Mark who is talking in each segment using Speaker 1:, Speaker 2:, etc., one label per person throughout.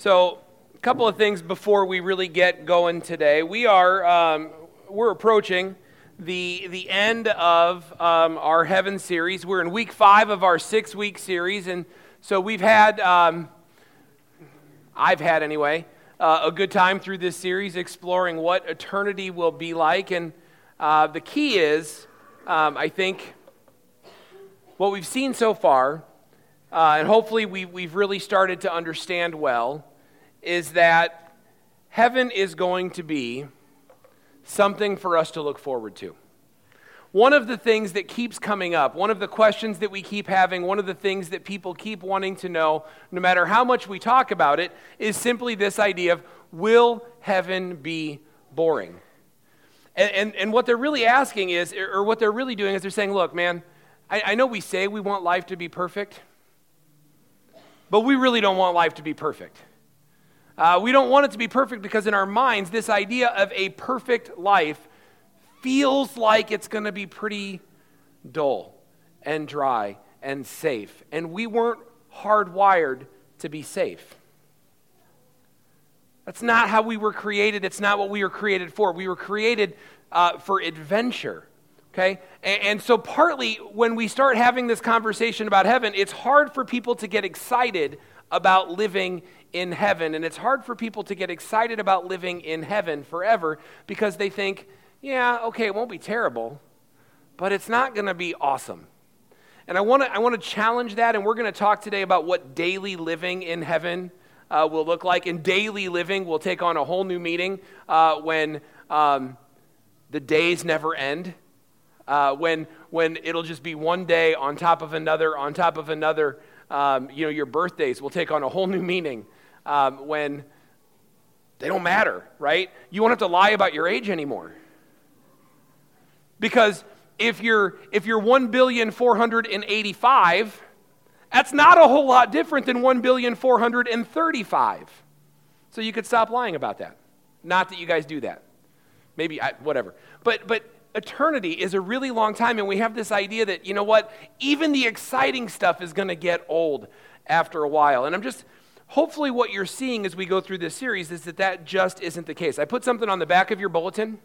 Speaker 1: So, a couple of things before we really get going today. We are um, we're approaching the the end of um, our heaven series. We're in week five of our six week series, and so we've had um, I've had anyway uh, a good time through this series exploring what eternity will be like, and uh, the key is um, I think what we've seen so far. Uh, and hopefully we, we've really started to understand well, is that heaven is going to be something for us to look forward to. One of the things that keeps coming up, one of the questions that we keep having, one of the things that people keep wanting to know, no matter how much we talk about it, is simply this idea of will heaven be boring? And, and, and what they're really asking is, or what they're really doing is they're saying, look, man, I, I know we say we want life to be perfect, but we really don't want life to be perfect. Uh, we don't want it to be perfect because in our minds, this idea of a perfect life feels like it's going to be pretty dull and dry and safe. And we weren't hardwired to be safe. That's not how we were created. It's not what we were created for. We were created uh, for adventure. Okay? And, and, so, partly when we start having this conversation about heaven, it's hard for people to get excited about living in heaven. And it's hard for people to get excited about living in heaven forever because they think, yeah, okay, it won't be terrible, but it's not going to be awesome. And I want to I want to challenge that, and we're going to talk today about what daily living in heaven uh, will look like. And daily living will take on a whole new meaning uh, when um, the days never end. Uh, when when it'll just be one day on top of another on top of another. Um, you know, your birthdays will take on a whole new meaning um, when they don't matter, right? You won't have to lie about your age anymore. Because if you're if you're 1 billion 485, that's not a whole lot different than 1 billion 435. So you could stop lying about that. Not that you guys do that. Maybe I, whatever. But but eternity is a really long time and we have this idea that you know what? Even the exciting stuff is going to get old after a while. And I'm just hopefully what you're seeing as we go through this series is that that just isn't the case. I put something on the back of your bulletin.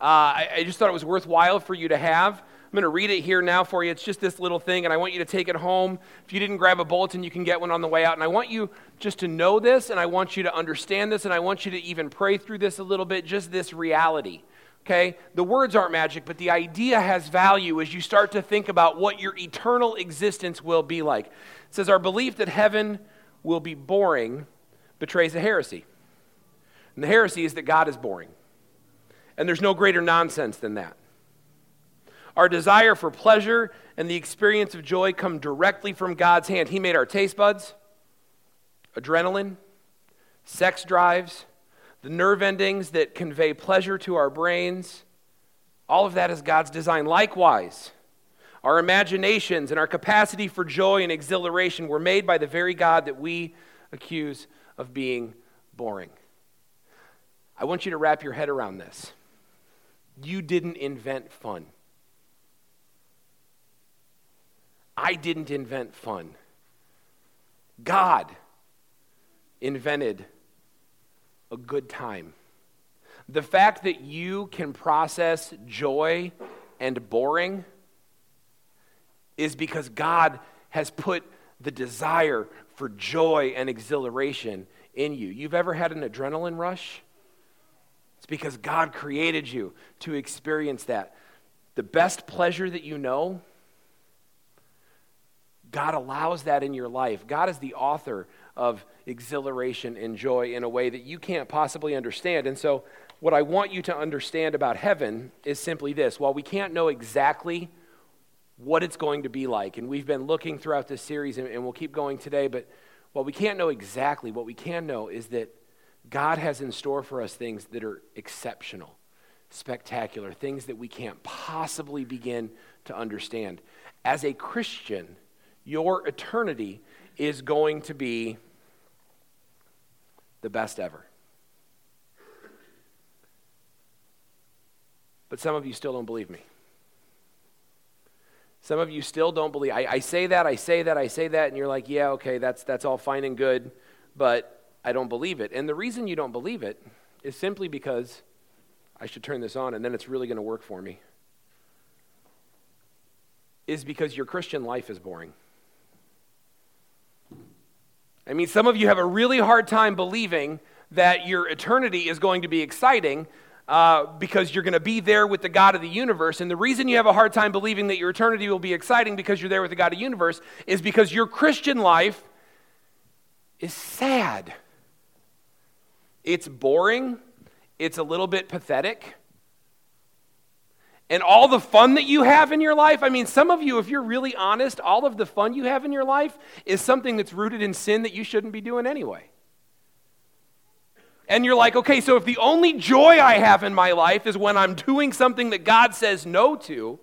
Speaker 1: Uh, I, I just thought it was worthwhile for you to have. I'm going to read it here now for you. It's just this little thing, and I want you to take it home. If you didn't grab a bulletin, you can get one on the way out. And I want you just to know this, and I want you to understand this, and I want you to even pray through this a little bit, just this reality. Okay? The words aren't magic, but the idea has value as you start to think about what your eternal existence will be like. It says, Our belief that heaven will be boring betrays a heresy. And the heresy is that God is boring. And there's no greater nonsense than that. Our desire for pleasure and the experience of joy come directly from God's hand. He made our taste buds, adrenaline, sex drives, the nerve endings that convey pleasure to our brains. All of that is God's design. Likewise, our imaginations and our capacity for joy and exhilaration were made by the very God that we accuse of being boring. I want you to wrap your head around this. You didn't invent fun. I didn't invent fun. God invented a good time. The fact that you can process joy and boring is because God has put the desire for joy and exhilaration in you. You've ever had an adrenaline rush? It's because God created you to experience that. The best pleasure that you know, God allows that in your life. God is the author of exhilaration and joy in a way that you can't possibly understand. And so, what I want you to understand about heaven is simply this while we can't know exactly what it's going to be like. And we've been looking throughout this series, and, and we'll keep going today. But while we can't know exactly, what we can know is that God has in store for us things that are exceptional, spectacular, things that we can't possibly begin to understand. As a Christian, your eternity is going to be the best ever. But some of you still don't believe me. Some of you still don't believe. I, I, say that, I say that, I say that, and you're like, yeah, okay, that's, that's all fine and good. but I don't believe it. And the reason you don't believe it is simply because I should turn this on and then it's really going to work for me. Is because your Christian life is boring. I mean, some of you have a really hard time believing that your eternity is going to be exciting uh, because you're going to be there with the God of the universe. And the reason you have a hard time believing that your eternity will be exciting because you're there with the God of the universe is because your Christian life is sad. It's boring, it's a little bit pathetic. And all the fun that you have in your life, I mean, some of you, if you're really honest, all of the fun you have in your life is something that's rooted in sin that you shouldn't be doing anyway. And you're like, okay, so if the only joy I have in my life is when I'm doing something that God says no to,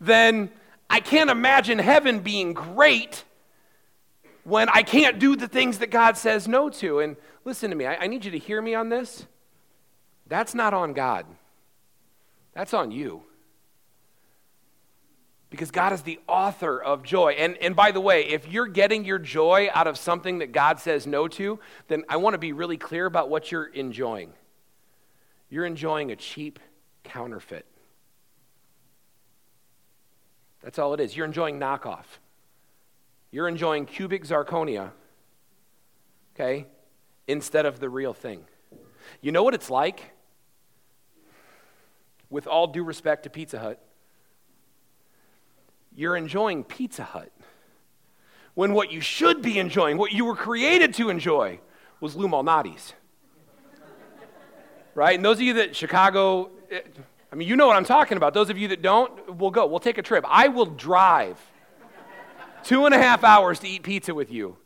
Speaker 1: then I can't imagine heaven being great when I can't do the things that God says no to. And listen to me, I, I need you to hear me on this. That's not on God, that's on you. Because God is the author of joy. And, and by the way, if you're getting your joy out of something that God says no to, then I want to be really clear about what you're enjoying. You're enjoying a cheap counterfeit. That's all it is. You're enjoying knockoff. You're enjoying cubic zirconia, okay, instead of the real thing. You know what it's like? With all due respect to Pizza Hut, you're enjoying Pizza Hut. When what you should be enjoying, what you were created to enjoy, was Lou Malnati's. right? And those of you that Chicago, eh, I mean, you know what I'm talking about. Those of you that don't, we'll go. We'll take a trip. I will drive two and a half hours to eat pizza with you,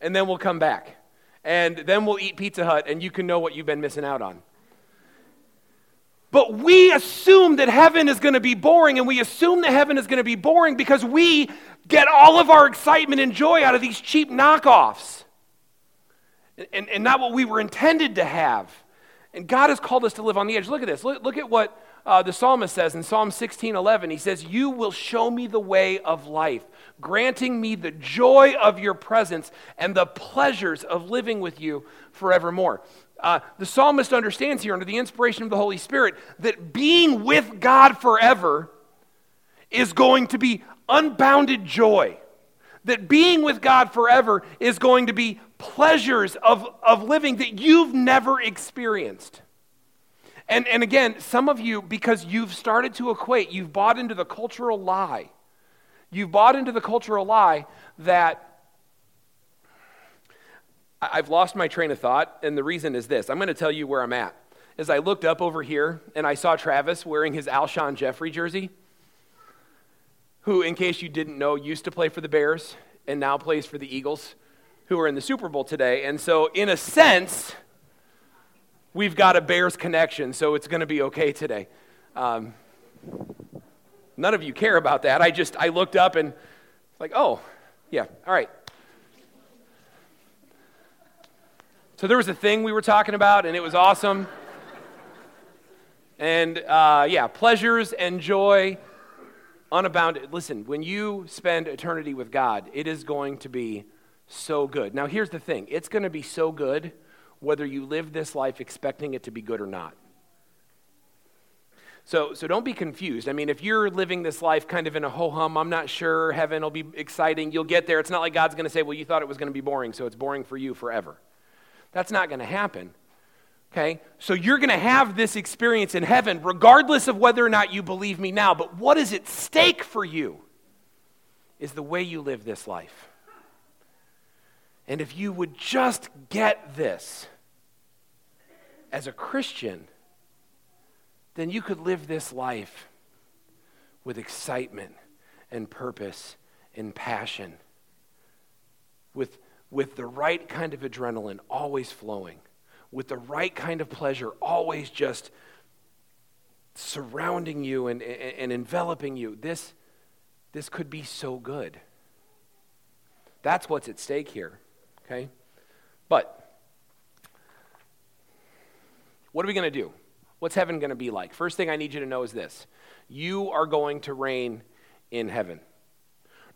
Speaker 1: and then we'll come back. And then we'll eat Pizza Hut, and you can know what you've been missing out on. But we assume that heaven is going to be boring, and we assume that heaven is going to be boring because we get all of our excitement and joy out of these cheap knockoffs and, and not what we were intended to have. And God has called us to live on the edge. Look at this. Look, look at what uh, the psalmist says in Psalm 16 11. He says, You will show me the way of life, granting me the joy of your presence and the pleasures of living with you forevermore. Uh, the psalmist understands here, under the inspiration of the Holy Spirit, that being with God forever is going to be unbounded joy. That being with God forever is going to be pleasures of, of living that you've never experienced. And, and again, some of you, because you've started to equate, you've bought into the cultural lie. You've bought into the cultural lie that I've lost my train of thought, and the reason is this. I'm going to tell you where I'm at. As I looked up over here and I saw Travis wearing his Alshon Jeffery jersey, who, in case you didn't know, used to play for the Bears and now plays for the Eagles, who are in the Super Bowl today. And so, in a sense, we've got a Bears connection, so it's going to be okay today. Um, none of you care about that. I just, I looked up and, like, oh, yeah, all right. So there was a thing we were talking about, and it was awesome. and uh, yeah, pleasures and joy unabounded. Listen, when you spend eternity with God, it is going to be so good. Now, here's the thing it's going to be so good whether you live this life expecting it to be good or not. So, so don't be confused. I mean, if you're living this life kind of in a ho hum, I'm not sure, heaven will be exciting, you'll get there. It's not like God's going to say, well, you thought it was going to be boring, so it's boring for you forever. That's not going to happen. Okay? So you're going to have this experience in heaven, regardless of whether or not you believe me now. But what is at stake for you is the way you live this life. And if you would just get this as a Christian, then you could live this life with excitement and purpose and passion, with with the right kind of adrenaline always flowing, with the right kind of pleasure always just surrounding you and, and, and enveloping you, this, this could be so good. That's what's at stake here, okay? But what are we going to do? What's heaven going to be like? First thing I need you to know is this you are going to reign in heaven.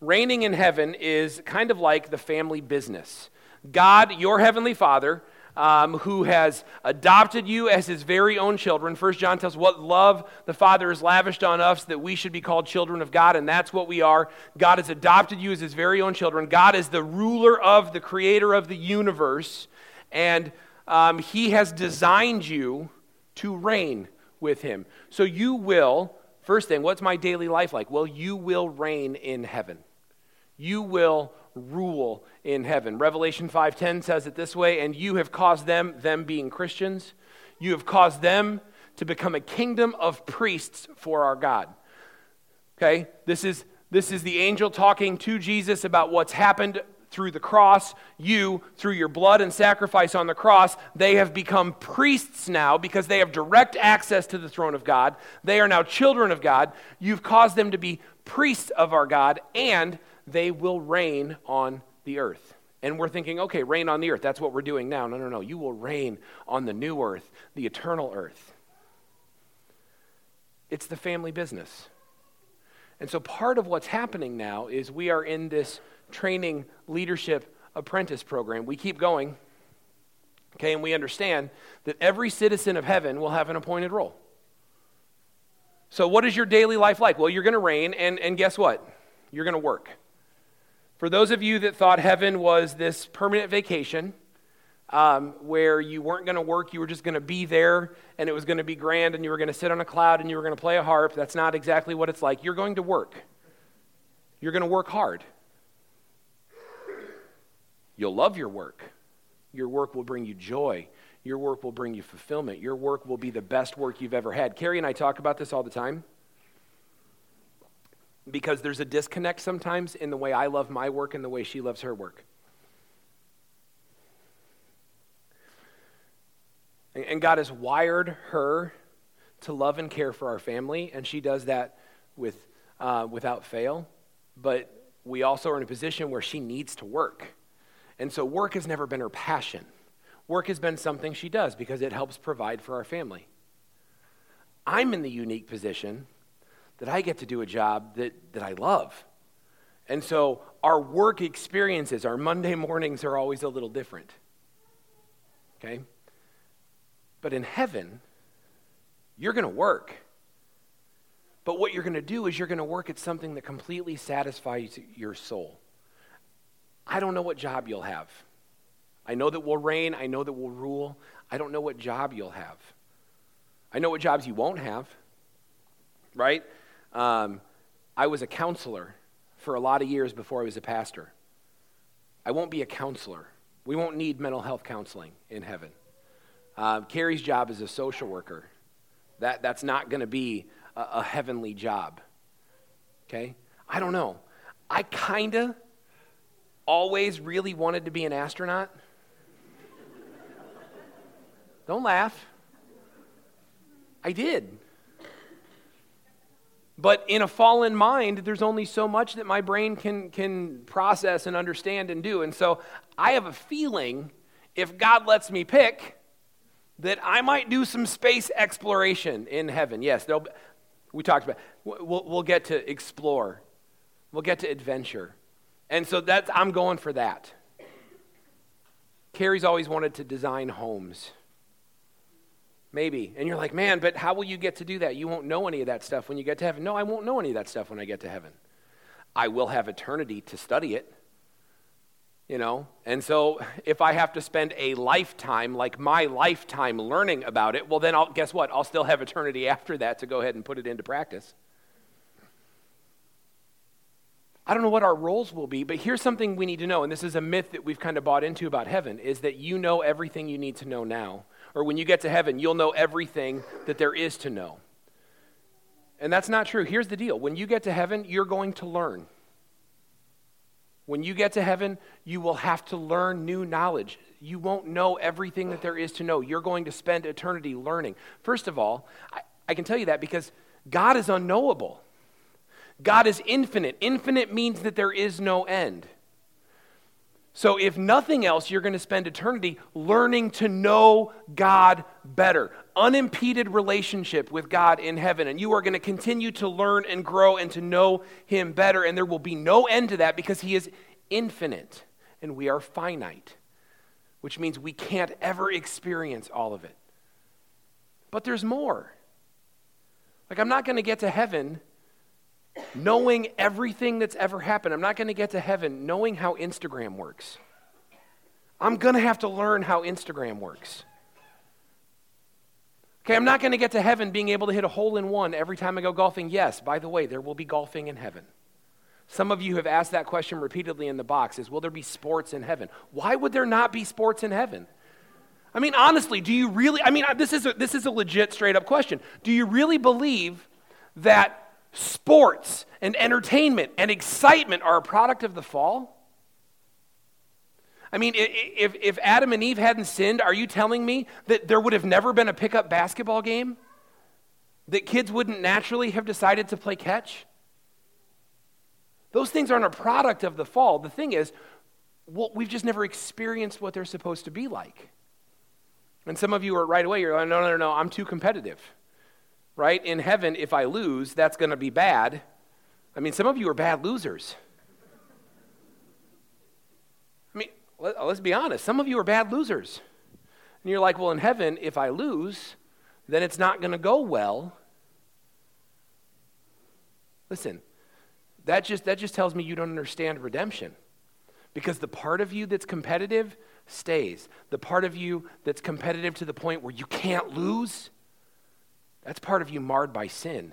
Speaker 1: Reigning in heaven is kind of like the family business. God, your heavenly Father, um, who has adopted you as his very own children. First John tells what love the Father has lavished on us that we should be called children of God, and that's what we are. God has adopted you as his very own children. God is the ruler of the creator of the universe, and um, he has designed you to reign with him. So you will, first thing, what's my daily life like? Well, you will reign in heaven. You will rule in heaven. Revelation 5:10 says it this way, and you have caused them, them being Christians, you have caused them to become a kingdom of priests for our God. Okay? This is this is the angel talking to Jesus about what's happened through the cross. You, through your blood and sacrifice on the cross, they have become priests now because they have direct access to the throne of God. They are now children of God. You've caused them to be priests of our God, and they will reign on the earth. And we're thinking, okay, reign on the earth. That's what we're doing now. No, no, no. You will reign on the new earth, the eternal earth. It's the family business. And so part of what's happening now is we are in this training leadership apprentice program. We keep going, okay, and we understand that every citizen of heaven will have an appointed role. So, what is your daily life like? Well, you're going to reign, and, and guess what? You're going to work. For those of you that thought heaven was this permanent vacation um, where you weren't going to work, you were just going to be there and it was going to be grand and you were going to sit on a cloud and you were going to play a harp, that's not exactly what it's like. You're going to work. You're going to work hard. You'll love your work. Your work will bring you joy. Your work will bring you fulfillment. Your work will be the best work you've ever had. Carrie and I talk about this all the time because there's a disconnect sometimes in the way I love my work and the way she loves her work. And God has wired her to love and care for our family, and she does that with, uh, without fail. But we also are in a position where she needs to work. And so work has never been her passion. Work has been something she does because it helps provide for our family. I'm in the unique position that I get to do a job that, that I love. And so our work experiences, our Monday mornings are always a little different. Okay? But in heaven, you're going to work. But what you're going to do is you're going to work at something that completely satisfies your soul. I don't know what job you'll have. I know that we'll reign. I know that we'll rule. I don't know what job you'll have. I know what jobs you won't have, right? Um, I was a counselor for a lot of years before I was a pastor. I won't be a counselor. We won't need mental health counseling in heaven. Uh, Carrie's job is a social worker. That, that's not going to be a, a heavenly job. Okay? I don't know. I kind of always really wanted to be an astronaut. don't laugh. I did. But in a fallen mind, there's only so much that my brain can, can process and understand and do. And so I have a feeling if God lets me pick, that I might do some space exploration in heaven. Yes, be, we talked about we'll, we'll get to explore, we'll get to adventure. And so that's, I'm going for that. Carrie's always wanted to design homes. Maybe. And you're like, man, but how will you get to do that? You won't know any of that stuff when you get to heaven. No, I won't know any of that stuff when I get to heaven. I will have eternity to study it. You know? And so if I have to spend a lifetime, like my lifetime, learning about it, well, then I'll, guess what? I'll still have eternity after that to go ahead and put it into practice. I don't know what our roles will be, but here's something we need to know, and this is a myth that we've kind of bought into about heaven, is that you know everything you need to know now or when you get to heaven, you'll know everything that there is to know. And that's not true. Here's the deal when you get to heaven, you're going to learn. When you get to heaven, you will have to learn new knowledge. You won't know everything that there is to know. You're going to spend eternity learning. First of all, I, I can tell you that because God is unknowable. God is infinite. Infinite means that there is no end. So, if nothing else, you're going to spend eternity learning to know God better. Unimpeded relationship with God in heaven. And you are going to continue to learn and grow and to know Him better. And there will be no end to that because He is infinite and we are finite. which means we can't ever experience all of it. But there's more. Like, I'm not going to get to heaven knowing everything that's ever happened. I'm not going to get to heaven knowing how Instagram works. I'm going to have to learn how Instagram works. Okay, I'm not going to get to heaven being able to hit a hole in one every time I go golfing. Yes, by the way, there will be golfing in heaven. Some of you have asked that question repeatedly in the box is will there be sports in heaven? Why would there not be sports in heaven? I mean, honestly, do you really? I mean, this is a, this is a legit, straight up question. Do you really believe that sports and entertainment and excitement are a product of the fall? I mean, if, if Adam and Eve hadn't sinned, are you telling me that there would have never been a pickup basketball game? That kids wouldn't naturally have decided to play catch? Those things aren't a product of the fall. The thing is, well, we've just never experienced what they're supposed to be like. And some of you are right away, you're like, no, no, no, no, I'm too competitive. Right? In heaven, if I lose, that's going to be bad. I mean, some of you are bad losers. I mean, let, us be honest. Some of you are bad losers. And you're like, well, in heaven, if I lose, then it's not going to go well. Listen, that just, that just tells me you don't understand redemption. Because the part of you that's competitive stays. The part of you that's competitive to the point where you can't lose, that's part of you marred by sin.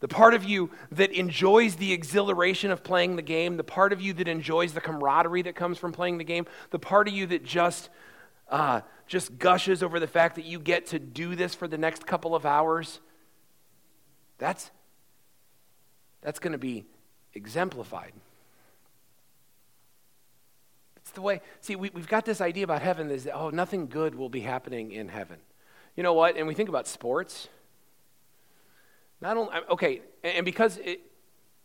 Speaker 1: The part of you that enjoys the exhilaration of playing the game, the part of you that enjoys the camaraderie that comes from playing the game, the part of you that just, uh, just gushes over the fact that you get to do this for the next couple of hours, that's, that's going to be exemplified It's the way, see, we, we've got this idea about heaven is that, oh, nothing good will be happening in heaven. You know what? And we think about sports. Not only, okay, and because it,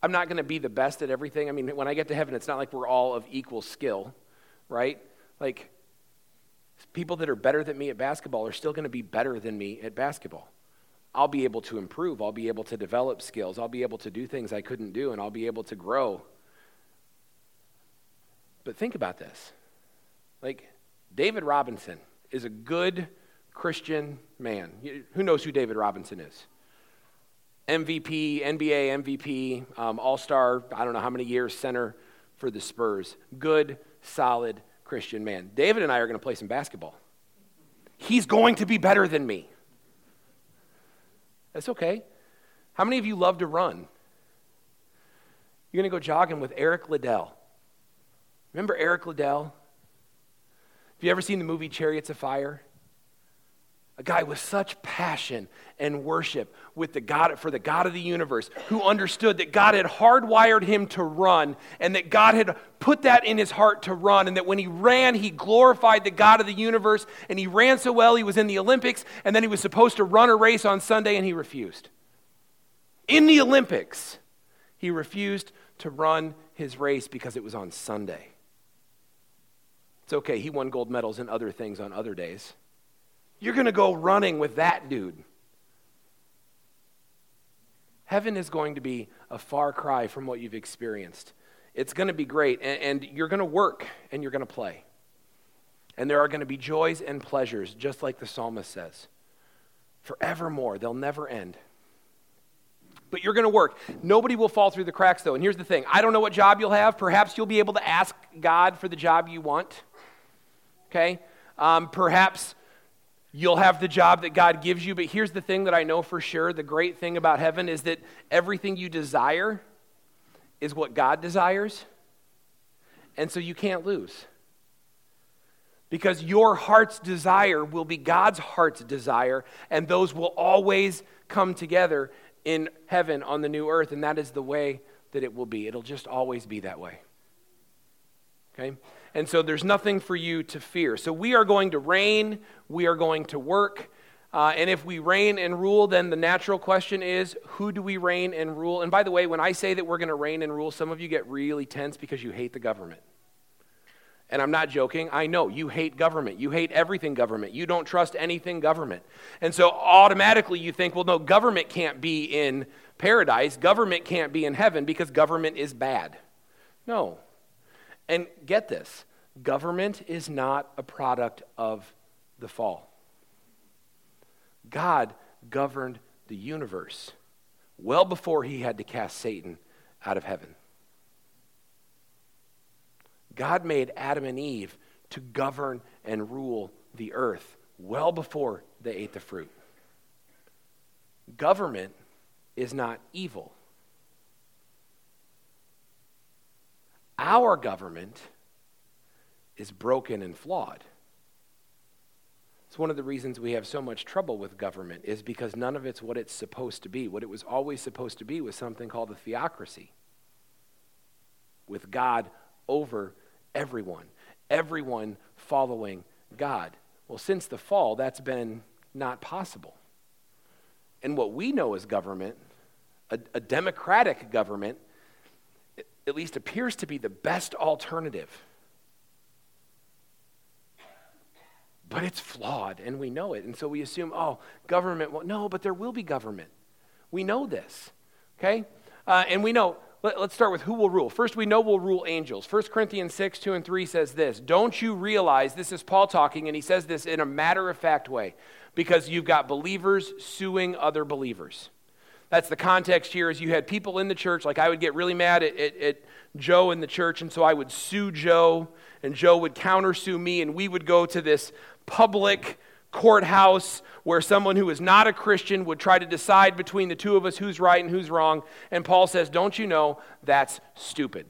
Speaker 1: I'm not going to be the best at everything. I mean, when I get to heaven, it's not like we're all of equal skill, right? Like, people that are better than me at basketball are still going to be better than me at basketball. I'll be able to improve. I'll be able to develop skills. I'll be able to do things I couldn't do, and I'll be able to grow but think about this. Like, David Robinson is a good Christian man. Who knows who David Robinson is? MVP, NBA MVP, um, All Star, I don't know how many years, center for the Spurs. Good, solid Christian man. David and I are going to play some basketball. He's going to be better than me. That's okay. How many of you love to run? You're going to go jogging with Eric Liddell. Remember Eric Liddell? Have you ever seen the movie Chariots of Fire? A guy with such passion and worship with the God, for the God of the universe, who understood that God had hardwired him to run, and that God had put that in his heart to run, and that when he ran, he glorified the God of the universe, and he ran so well, he was in the Olympics, and then he was supposed to run a race on Sunday, and he refused. In the Olympics, he refused to run his race because it was on Sunday. It's okay, he won gold medals in other things on other days. You're going to go running with that dude. Heaven is going to be a far cry from what you've experienced. It's going to be great, and, and you're going to work and you're going to play. And there are going to be joys and pleasures, just like the psalmist says. Forevermore, they'll never end. But you're going to work. Nobody will fall through the cracks, though. And here's the thing I don't know what job you'll have. Perhaps you'll be able to ask God for the job you want okay? Um, perhaps you'll have the job that God gives you, but here's the thing that I know for sure the great thing about heaven is that everything you desire is what God desires, and so you can't lose. Because your heart's desire will be God's heart's desire, and those will always come together in heaven on the new earth, and that is the way that it will be. It'll just always be that way. Okay? And so there's nothing for you to fear. So we are going to reign, we are going to work. Uh, and if we reign and rule, then the natural question is who do we reign and rule? And by the way, when I say that we're going to reign and rule, some of you get really tense because you hate the government. And I'm not joking. I know you hate government. You hate everything government. You don't trust anything government. And so automatically you think, well, no, government can't be in paradise. Government can't be in heaven because government is bad. No, and get this Government is not a product of the fall. God governed the universe well before he had to cast Satan out of heaven. God made Adam and Eve to govern and rule the earth well before they ate the fruit. Government is not evil. Our government is broken and flawed. It's one of the reasons we have so much trouble with government is because none of it's what it's supposed to be. What it was always supposed to be was something called a theocracy with God over everyone, everyone following God. Well, since the fall, that's been not possible. And what we know as government, a, a democratic government, at least appears to be the best alternative. But it's flawed, and we know it. And so we assume, oh, government. Well, no, but there will be government. We know this, okay? Uh, and we know let, us start with who will rule. First, we know will rule angels. 1 Corinthians 6, 2 and 3 says this Don't you realize, this is Paul talking, and he says this in a matter of fact way, because you've got believers suing other believers. That's the context here is you had people in the church, like I would get really mad at, at, at Joe in the church, and so I would sue Joe, and Joe would countersue me, and we would go to this public courthouse where someone who is not a Christian would try to decide between the two of us who's right and who's wrong. And Paul says, Don't you know that's stupid?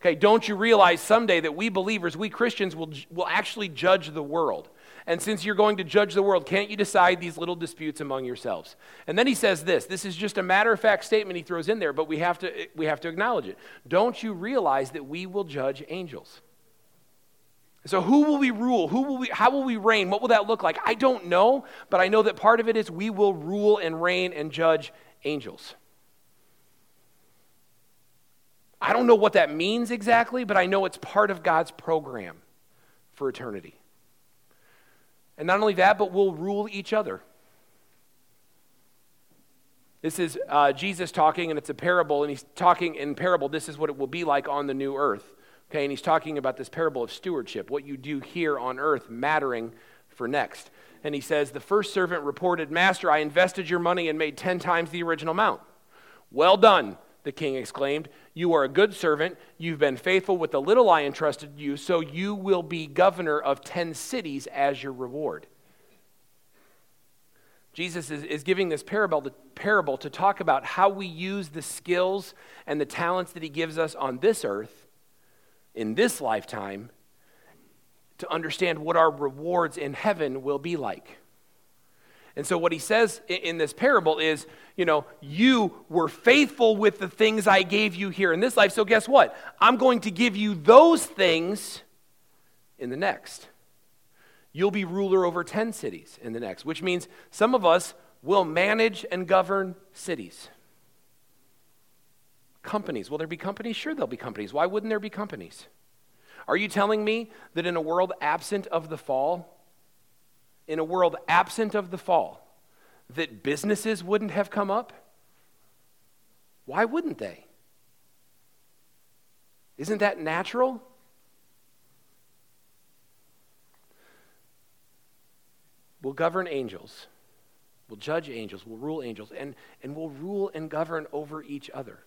Speaker 1: Okay, don't you realize someday that we believers, we Christians, will, will actually judge the world? And since you're going to judge the world, can't you decide these little disputes among yourselves? And then he says this this is just a matter of fact statement he throws in there, but we have to, we have to acknowledge it. Don't you realize that we will judge angels? So, who will we rule? Who will we, how will we reign? What will that look like? I don't know, but I know that part of it is we will rule and reign and judge angels. I don't know what that means exactly, but I know it's part of God's program for eternity. And not only that, but we'll rule each other. This is uh, Jesus talking, and it's a parable, and he's talking in parable. This is what it will be like on the new earth. Okay, and he's talking about this parable of stewardship, what you do here on earth mattering for next. And he says, The first servant reported, Master, I invested your money and made ten times the original amount. Well done, the king exclaimed. You are a good servant. You've been faithful with the little I entrusted you, so you will be governor of ten cities as your reward. Jesus is, is giving this parable, the parable to talk about how we use the skills and the talents that he gives us on this earth in this lifetime to understand what our rewards in heaven will be like. And so, what he says in this parable is, you know, you were faithful with the things I gave you here in this life. So, guess what? I'm going to give you those things in the next. You'll be ruler over 10 cities in the next, which means some of us will manage and govern cities. Companies. Will there be companies? Sure, there'll be companies. Why wouldn't there be companies? Are you telling me that in a world absent of the fall, in a world absent of the fall, that businesses wouldn't have come up? Why wouldn't they? Isn't that natural? We'll govern angels. We'll judge angels. We'll rule angels. And, and we'll rule and govern over each other.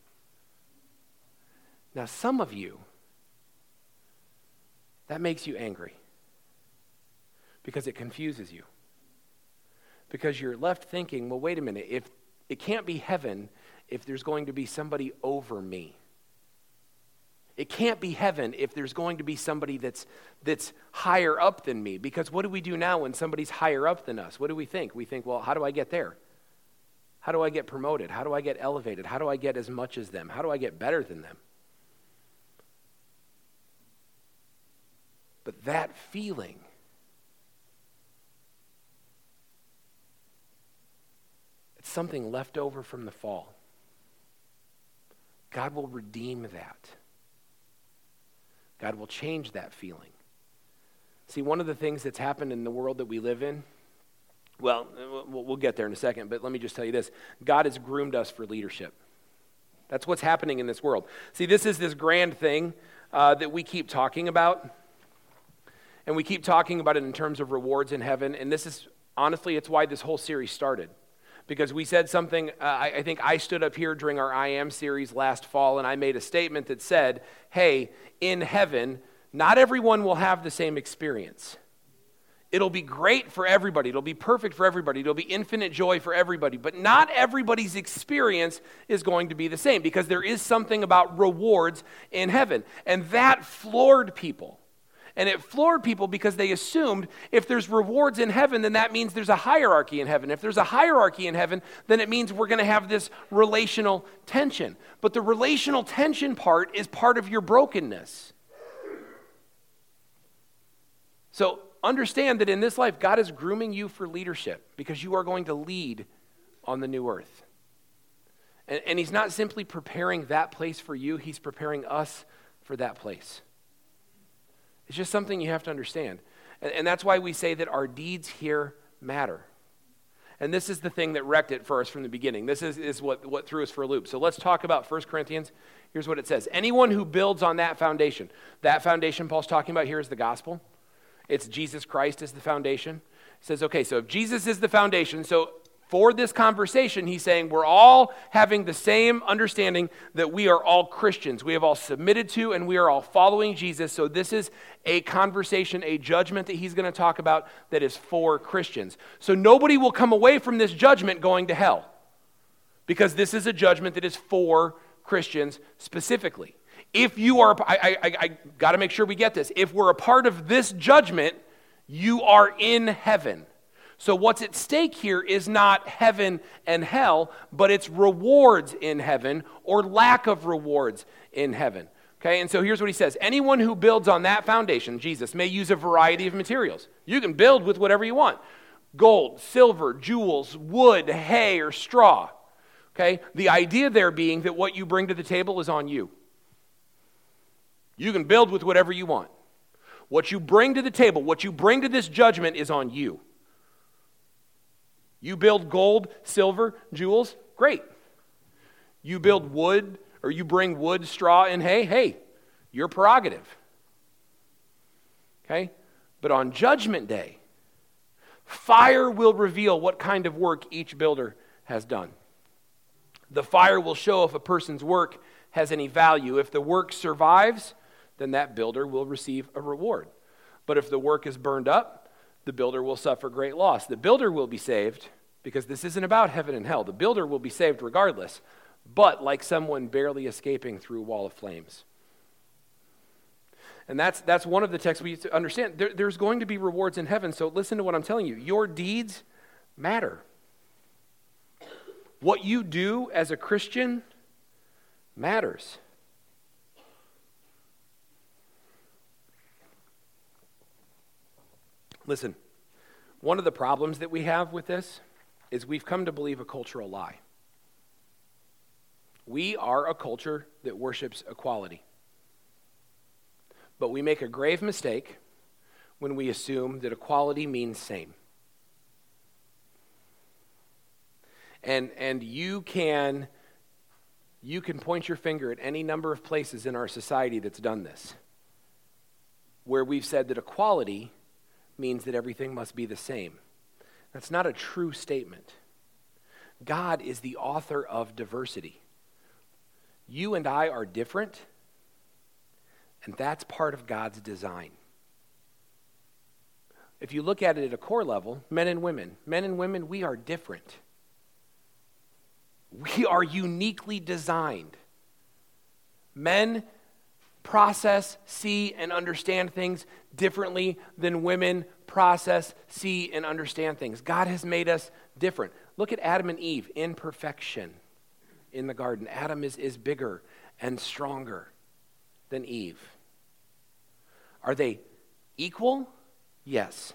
Speaker 1: Now, some of you, that makes you angry because it confuses you. Because you're left thinking, well, wait a minute, if it can't be heaven if there's going to be somebody over me. It can't be heaven if there's going to be somebody that's, that's higher up than me. Because what do we do now when somebody's higher up than us? What do we think? We think, well, how do I get there? How do I get promoted? How do I get elevated? How do I get as much as them? How do I get better than them? But that feeling, it's something left over from the fall. God will redeem that. God will change that feeling. See, one of the things that's happened in the world that we live in, well, we'll get there in a second, but let me just tell you this God has groomed us for leadership. That's what's happening in this world. See, this is this grand thing uh, that we keep talking about. And we keep talking about it in terms of rewards in heaven. And this is, honestly, it's why this whole series started. Because we said something, uh, I, I think I stood up here during our I Am series last fall, and I made a statement that said, hey, in heaven, not everyone will have the same experience. It'll be great for everybody. It'll be perfect for everybody. It'll be infinite joy for everybody. But not everybody's experience is going to be the same because there is something about rewards in heaven. And that floored people. And it floored people because they assumed if there's rewards in heaven, then that means there's a hierarchy in heaven. If there's a hierarchy in heaven, then it means we're going to have this relational tension. But the relational tension part is part of your brokenness. So understand that in this life, God is grooming you for leadership because you are going to lead on the new earth. And, and, He's not simply preparing that place for you, He's preparing us for that place. It's just something you have to understand. And, and that's why we say that our deeds here matter. And this is the thing that wrecked it for us from the beginning. This is, is what, what threw us for a loop. So let's talk about 1 Corinthians. Here's what it says Anyone who builds on that foundation, that foundation Paul's talking about here is the gospel. It's Jesus Christ as the foundation. Says, okay, so if Jesus is the foundation, so for this conversation, he's saying we're all having the same understanding that we are all Christians. We have all submitted to and we are all following Jesus. So, this is a conversation, a judgment that he's going to talk about that is for Christians. So, nobody will come away from this judgment going to hell because this is a judgment that is for Christians specifically if you are, I, I, I got to make sure we get this. If we're a part of this judgment, you are in heaven. So, what's at stake here is not heaven and hell, but it's rewards in heaven or lack of rewards in heaven. Okay, and so here's what he says Anyone who builds on that foundation, Jesus, may use a variety of materials. You can build with whatever you want gold, silver, jewels, wood, hay, or straw. Okay, the idea there being that what you bring to the table is on you. You can build with whatever you want. What you bring to the table, what you bring to this judgment is on you. You build gold, silver, jewels, great. You build wood or you bring wood, straw, and hay, hey, your prerogative. Okay? But on Judgment Day, fire will reveal what kind of work each builder has done. The fire will show if a person's work has any value. If the work survives, then that builder will receive a reward. But if the work is burned up, the builder will suffer great loss. The builder will be saved because this isn't about heaven and hell. The builder will be saved regardless, but like someone barely escaping through a wall of flames. And that's, that's one of the texts we used to understand. There, there's going to be rewards in heaven, so listen to what I'm telling you. Your deeds matter. What you do as a Christian matters. Listen, one of the problems that we have with this is we've come to believe a cultural lie. We are a culture that worships equality. But we make a grave mistake when we assume that equality means same. And, and you can you can point your finger at any number of places in our society that's done this where we've said that equality means that everything must be the same. That's not a true statement. God is the author of diversity. You and I are different, and that's part of God's design. If you look at it at a core level, men and women, men and women, we are different. We are uniquely designed. Men process, see, and understand things differently than women process, see, and understand things. God has made us different. Look at Adam and Eve in perfection in the garden. Adam is, is bigger and stronger than Eve. Are they equal? Yes.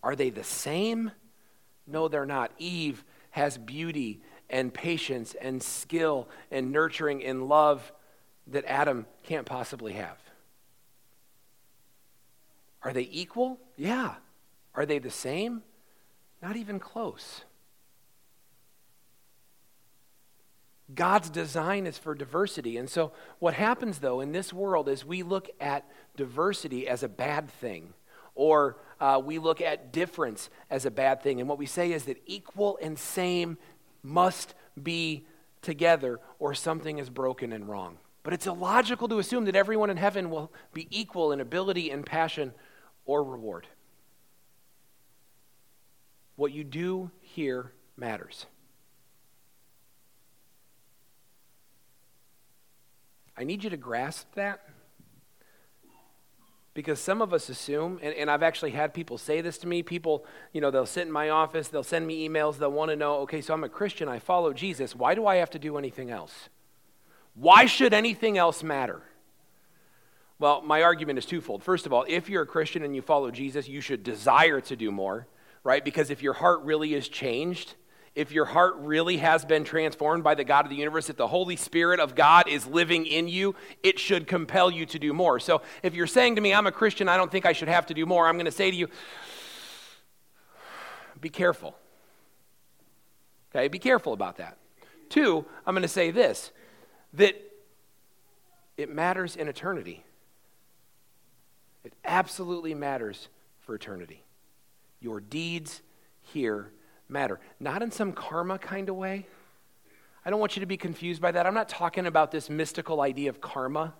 Speaker 1: Are they the same? No, they're not. Eve has beauty and patience and skill and nurturing and love that Adam can't possibly have. Are they equal? Yeah. Are they the same? Not even close. God's design is for diversity. And so, what happens though in this world is we look at diversity as a bad thing, or uh, we look at difference as a bad thing. And what we say is that equal and same must be together, or something is broken and wrong. But it's illogical to assume that everyone in heaven will be equal in ability and passion or reward. What you do here matters. I need you to grasp that because some of us assume, and, and, I've actually had people say this to me. People, you know, they'll sit in my office, they'll send me emails, they'll want to know, okay, so I'm a Christian, I follow Jesus. Why do I have to do anything else? Why should anything else matter? Well, my argument is twofold. First of all, if you're a Christian and you follow Jesus, you should desire to do more, right? Because if your heart really is changed, if your heart really has been transformed by the God of the universe, if the Holy Spirit of God is living in you, it should compel you to do more. So if you're saying to me, I'm a Christian, I don't think I should have to do more, I'm going to say to you, be careful. Okay, be careful about that. Two, I'm going to say this that it matters in eternity. It absolutely matters for eternity. Your deeds here matter. Not in some karma kind of way. I don't want you to be confused by that. I'm not talking about this mystical idea of karma.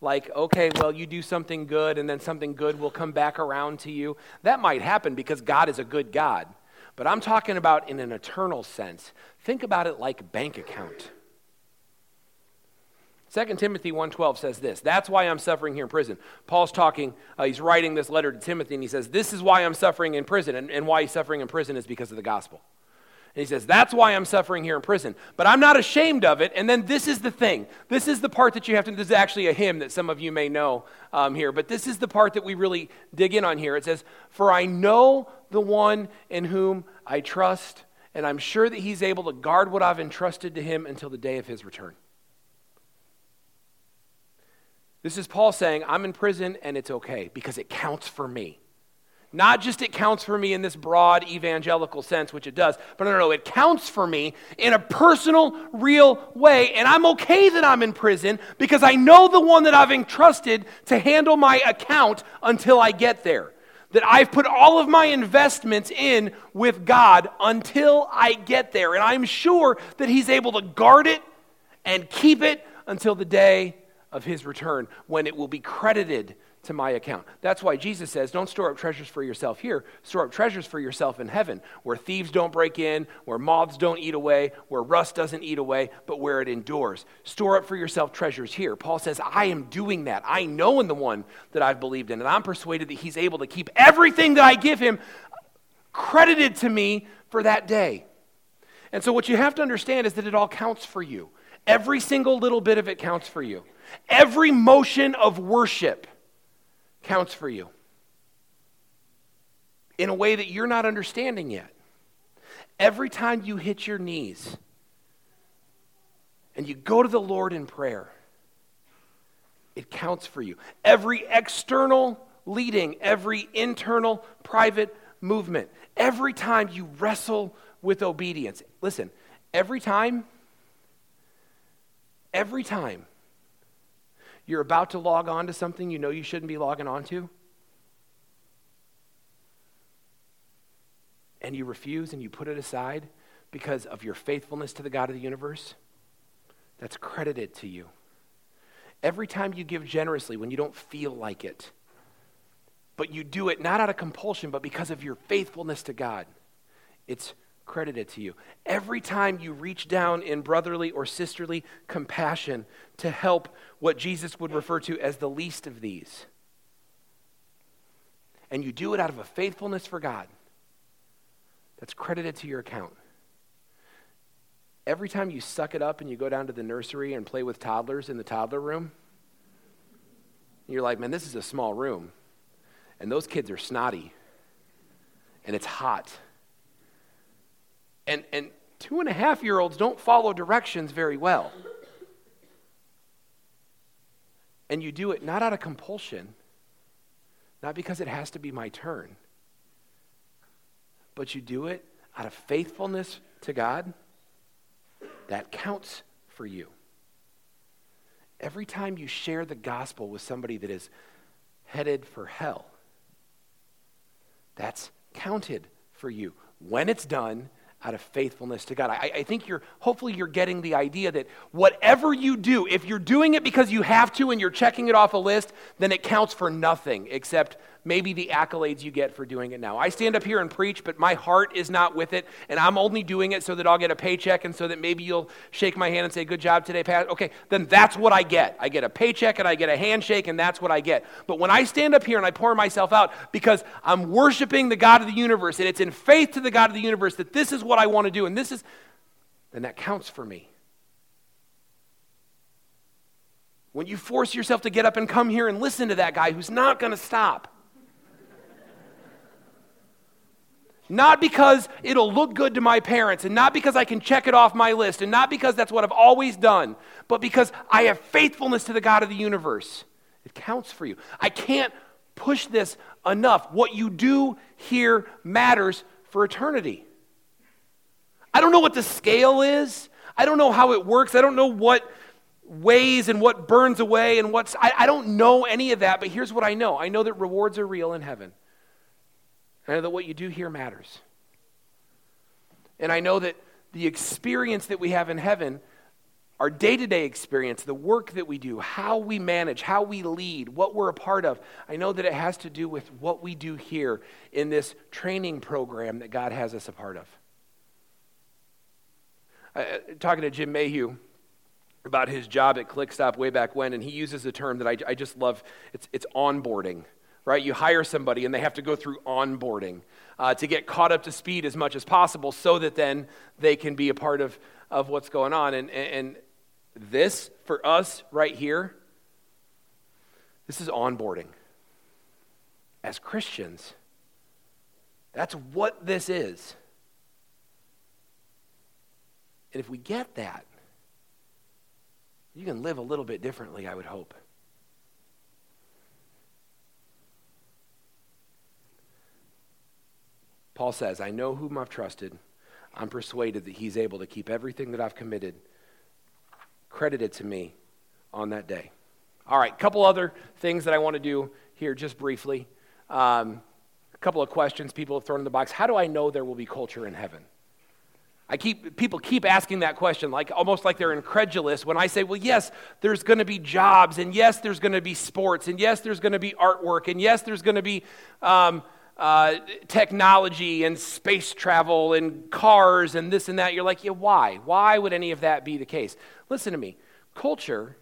Speaker 1: Like, okay, well, you do something good and then something good will come back around to you. That might happen because God is a good God. But I'm talking about in an eternal sense. Think about it like bank account. 2 Timothy 1.12 says this. That's why I'm suffering here in prison. Paul's talking, uh, he's writing this letter to Timothy, and he says, This is why I'm suffering in prison. And, and why he's suffering in prison is because of the gospel. And he says, That's why I'm suffering here in prison. But I'm not ashamed of it. And then this is the thing. This is the part that you have to, this is actually a hymn that some of you may know um, here. But this is the part that we really dig in on here. It says, For I know the one in whom I trust, and I'm sure that he's able to guard what I've entrusted to him until the day of his return. This is Paul saying, I'm in prison and it's okay because it counts for me. Not just it counts for me in this broad evangelical sense, which it does, but no, no, no, it counts for me in a personal, real way. And I'm okay that I'm in prison because I know the one that I've entrusted to handle my account until I get there. That I've put all of my investments in with God until I get there. And I'm sure that He's able to guard it and keep it until the day of his return when it will be credited to my account. That's why Jesus says, Don't store up treasures for yourself here, store up treasures for yourself in heaven, where thieves don't break in, where moths don't eat away, where rust doesn't eat away, but where it endures. Store up for yourself treasures here. Paul says, I am doing that. I know in the one that I've believed in, and I'm persuaded that he's able to keep everything that I give him credited to me for that day. And so, what you have to understand is that it all counts for you. Every single little bit of it counts for you. Every motion of worship counts for you in a way that you're not understanding yet. Every time you hit your knees and you go to the Lord in prayer, it counts for you. Every external leading, every internal private movement, every time you wrestle with obedience. Listen, every time, every time you're about to log on to something you know you shouldn't be logging on to, and you refuse and you put it aside because of your faithfulness to the God of the universe, that's credited to you. Every time you give generously when you don't feel like it, but you do it not out of compulsion, but because of your faithfulness to God, it's credited to you. Every time you reach down in brotherly or sisterly compassion to help what Jesus would refer to as the least of these, and you do it out of a faithfulness for God, that's credited to your account. Every time you suck it up and you go down to the nursery and play with toddlers in the toddler room, you're like, man, this is a small room. And those kids are snotty. And it's hot and, and two and a half year olds don't follow directions very well. And you do it not out of compulsion, not because it has to be my turn, but you do it out of faithfulness to God that counts for you. Every time you share the gospel with somebody that is headed for hell, that's counted for you. When it's done, out of faithfulness to God. I, I, think you're, hopefully, you're getting the idea that whatever you do, if you're doing it because you have to and you're checking it off a list, then it counts for nothing except maybe the accolades you get for doing it now. I stand up here and preach, but my heart is not with it, and I'm only doing it so that I'll get a paycheck and so that maybe you'll shake my hand and say, Good job today, Pat. Okay, then that's what I get. I get a paycheck and I get a handshake, and that's what I get. But when I stand up here and I pour myself out because I'm worshiping the God of the universe, and it's in faith to the God of the universe that this is what I want to do, and this is, then that counts for me. When you force yourself to get up and come here and listen to that guy who's not going to stop Not because it'll look good to my parents, and not because I can check it off my list, and not because that's what I've always done, but because I have faithfulness to the God of the universe. It counts for you. I can't push this enough. What you do here matters for eternity. I don't know what the scale is, I don't know how it works, I don't know what weighs and what burns away and what's, I, I don't know any of that, but here's what I know I know that rewards are real in heaven. I know that what you do here matters. And I know that the experience that we have in heaven, our day to day experience, the work that we do, how we manage, how we lead, what we're a part of, I know that it has to do with what we do here in this training program that God has us a part of. Uh, talking to Jim Mayhew about his job at ClickStop way back when, and he uses a term that I, I just love. It's, it's onboarding right? You hire somebody and they have to go through onboarding uh, to get caught up to speed as much as possible so that then they can be a part of, of what's going on. And, and this, for us right here, this is onboarding. As Christians, that's what this is. And if we get that, you can live a little bit differently, I would hope. Paul says, I know whom I've trusted. I'm persuaded that he's able to keep everything that I've committed credited to me on that day. All right, couple other things that I want to do here just briefly. Um, a couple of questions people have thrown in the box. How do I know there will be culture in heaven? I keep people keep asking that question, like almost like they're incredulous when I say, "Well, yes, there's going to be jobs, and yes, there's going to be sports, and yes, there's going to be artwork, and yes, there's going to be um, uh, technology and space travel and cars and this and that. You're like, yeah, why? Why would any of that be the case? Listen to me. Culture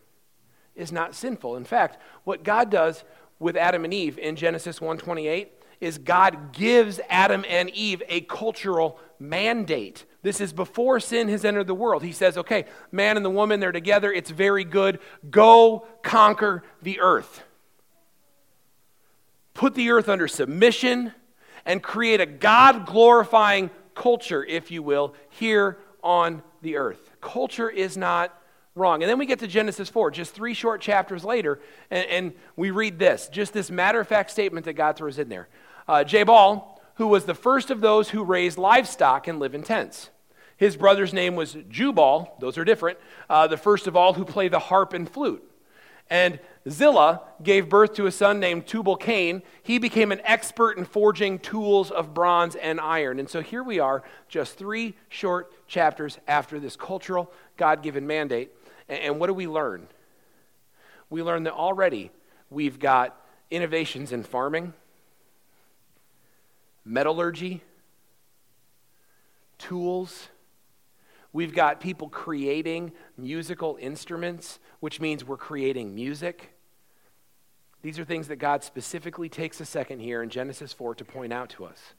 Speaker 1: is not sinful. In fact, what God does with Adam and Eve in Genesis 1:28 is God gives Adam and Eve a cultural mandate. This is before sin has entered the world. He says, "Okay, man and the woman they're together. It's very good. Go conquer the earth." Put the earth under submission, and create a God glorifying culture, if you will, here on the earth. Culture is not wrong. And then we get to Genesis 4, just three short chapters later, and, and we read this just this matter of fact statement that God throws in there. Uh, Jabal, who was the first of those who raise livestock and live in tents. His brother's name was Jubal, those are different, uh, the first of all who play the harp and flute. And Zillah gave birth to a son named Tubal Cain. He became an expert in forging tools of bronze and iron. And so here we are, just three short chapters after this cultural, God given mandate. And what do we learn? We learn that already we've got innovations in farming, metallurgy, tools, We've got people creating musical instruments, which means we're creating music. These are things that God specifically takes a second here in Genesis 4 to point out to us.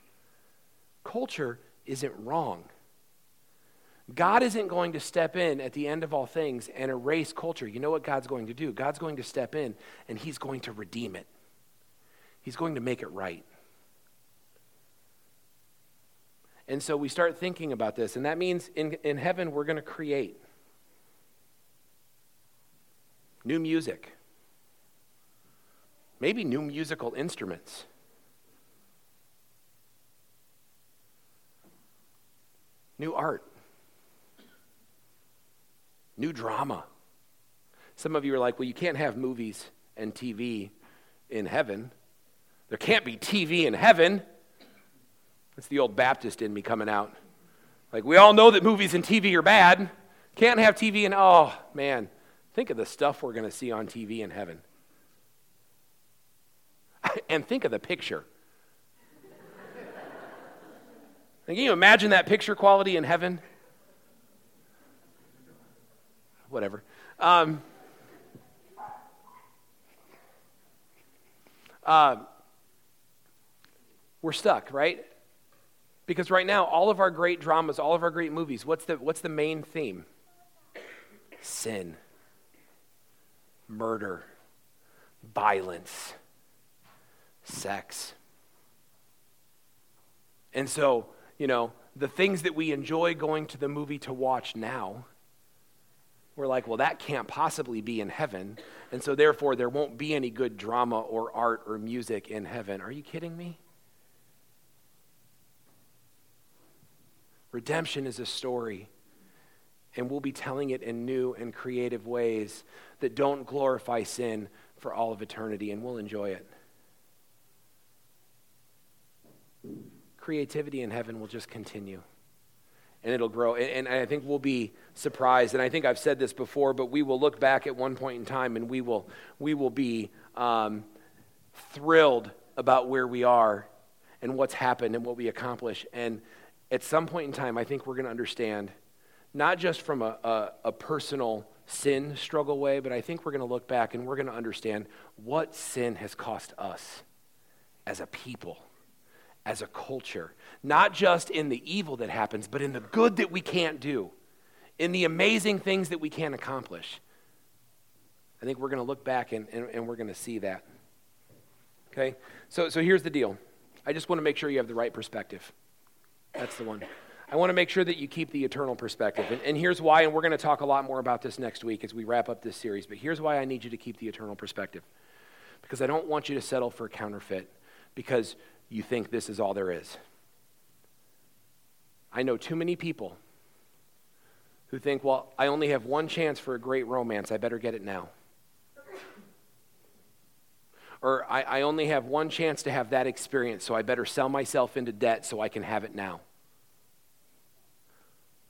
Speaker 1: Culture isn't wrong. God isn't going to step in at the end of all things and erase culture. You know what God's going to do? God's going to step in and He's going to redeem it, He's going to make it right. And so we start thinking about this, and that means in, in heaven we're going to create new music, maybe new musical instruments. New art, new drama. Some of you are like, well, you can't have movies and TV in heaven. There can't be TV in heaven. That's the old Baptist in me coming out. Like, we all know that movies and TV are bad. Can't have TV and, oh, man, think of the stuff we're going to see on TV in heaven. and think of the picture. Can you imagine that picture quality in heaven? Whatever. Um, uh, we're stuck, right? Because right now, all of our great dramas, all of our great movies, what's the, what's the main theme? Sin, murder, violence, sex. And so, you know, the things that we enjoy going to the movie to watch now, we're like, well, that can't possibly be in heaven. And so, therefore, there won't be any good drama or art or music in heaven. Are you kidding me? Redemption is a story, and we'll be telling it in new and creative ways that don't glorify sin for all of eternity, and we'll enjoy it. Creativity in heaven will just continue and it'll grow. And, I think we'll be surprised. And I think I've said this before, but we will look back at one point in time and we will, we will be um, thrilled about where we are and what's happened and what we accomplish. And at some point in time, I think we're going to understand, not just from a, a, a personal sin struggle way, but I think we're going to look back and we're going to understand what sin has cost us as a people, as a culture, not just in the evil that happens, but in the good that we can't do, in the amazing things that we can't accomplish. I think we're going to look back and, and, and we're going to see that. Okay? So, so here's the deal. I just want to make sure you have the right perspective. That's the one. I want to make sure that you keep the eternal perspective. And, and here's why, and we're going to talk a lot more about this next week as we wrap up this series, but here's why I need you to keep the eternal perspective. Because I don't want you to settle for a counterfeit because you think this is all there is. I know too many people who think, well, I only have one chance for a great romance, I better get it now. Or I, I only have one chance to have that experience, so I better sell myself into debt so I can have it now.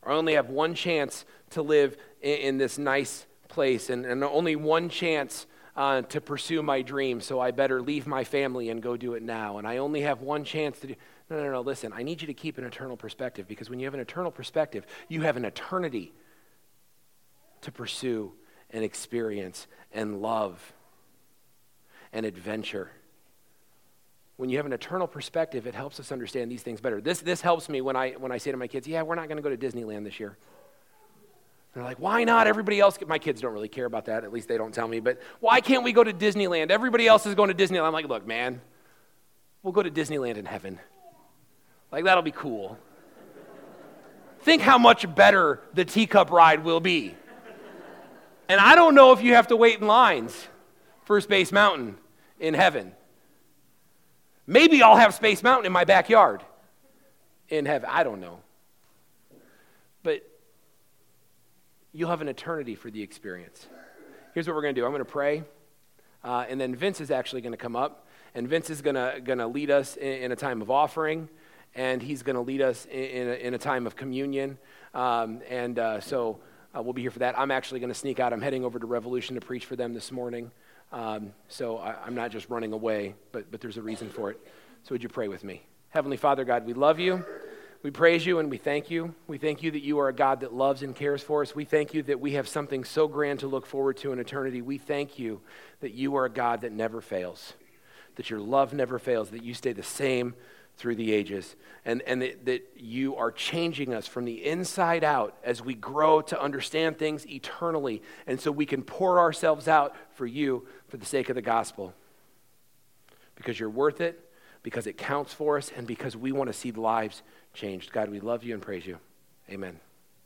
Speaker 1: Or I only have one chance to live in, in this nice place and, and only one chance uh, to pursue my dream, so I better leave my family and go do it now. And I only have one chance to do. No, no, no, listen. I need you to keep an eternal perspective because when you have an eternal perspective, you have an eternity to pursue and experience and love and adventure. When you have an eternal perspective, it helps us understand these things better. This, this helps me when I, when I say to my kids, Yeah, we're not going to go to Disneyland this year. They're like, why not? Everybody else, my kids don't really care about that. At least they don't tell me. But why can't we go to Disneyland? Everybody else is going to Disneyland. I'm like, look, man, we'll go to Disneyland in heaven. Like, that'll be cool. Think how much better the teacup ride will be. And I don't know if you have to wait in lines for Space Mountain in heaven. Maybe I'll have Space Mountain in my backyard in heaven. I don't know. But you'll have an eternity for the experience. Here's what we're going to do I'm going to pray, uh, and then Vince is actually going to come up, and Vince is going to lead us in, in, a time of offering, and he's going to lead us in, in, a, in, a, time of communion. Um, and uh, so uh, we'll be here for that. I'm actually going to sneak out. I'm heading over to Revolution to preach for them this morning. Um, so I, I'm not just running away, but, but there's a reason for it. So would you pray with me? Heavenly Father, God, we love you. We praise you and we thank you. We thank you that you are a God that loves and cares for us. We thank you that we have something so grand to look forward to in eternity. We thank you that you are a God that never fails, that your love never fails, that you stay the same through the ages, and, and that, that you are changing us from the inside out as we grow to understand things eternally, and so we can pour ourselves out for you for the sake of the gospel. Because you're worth it, because it counts for us, and because we want to see lives changed. God, we love you and praise you. Amen.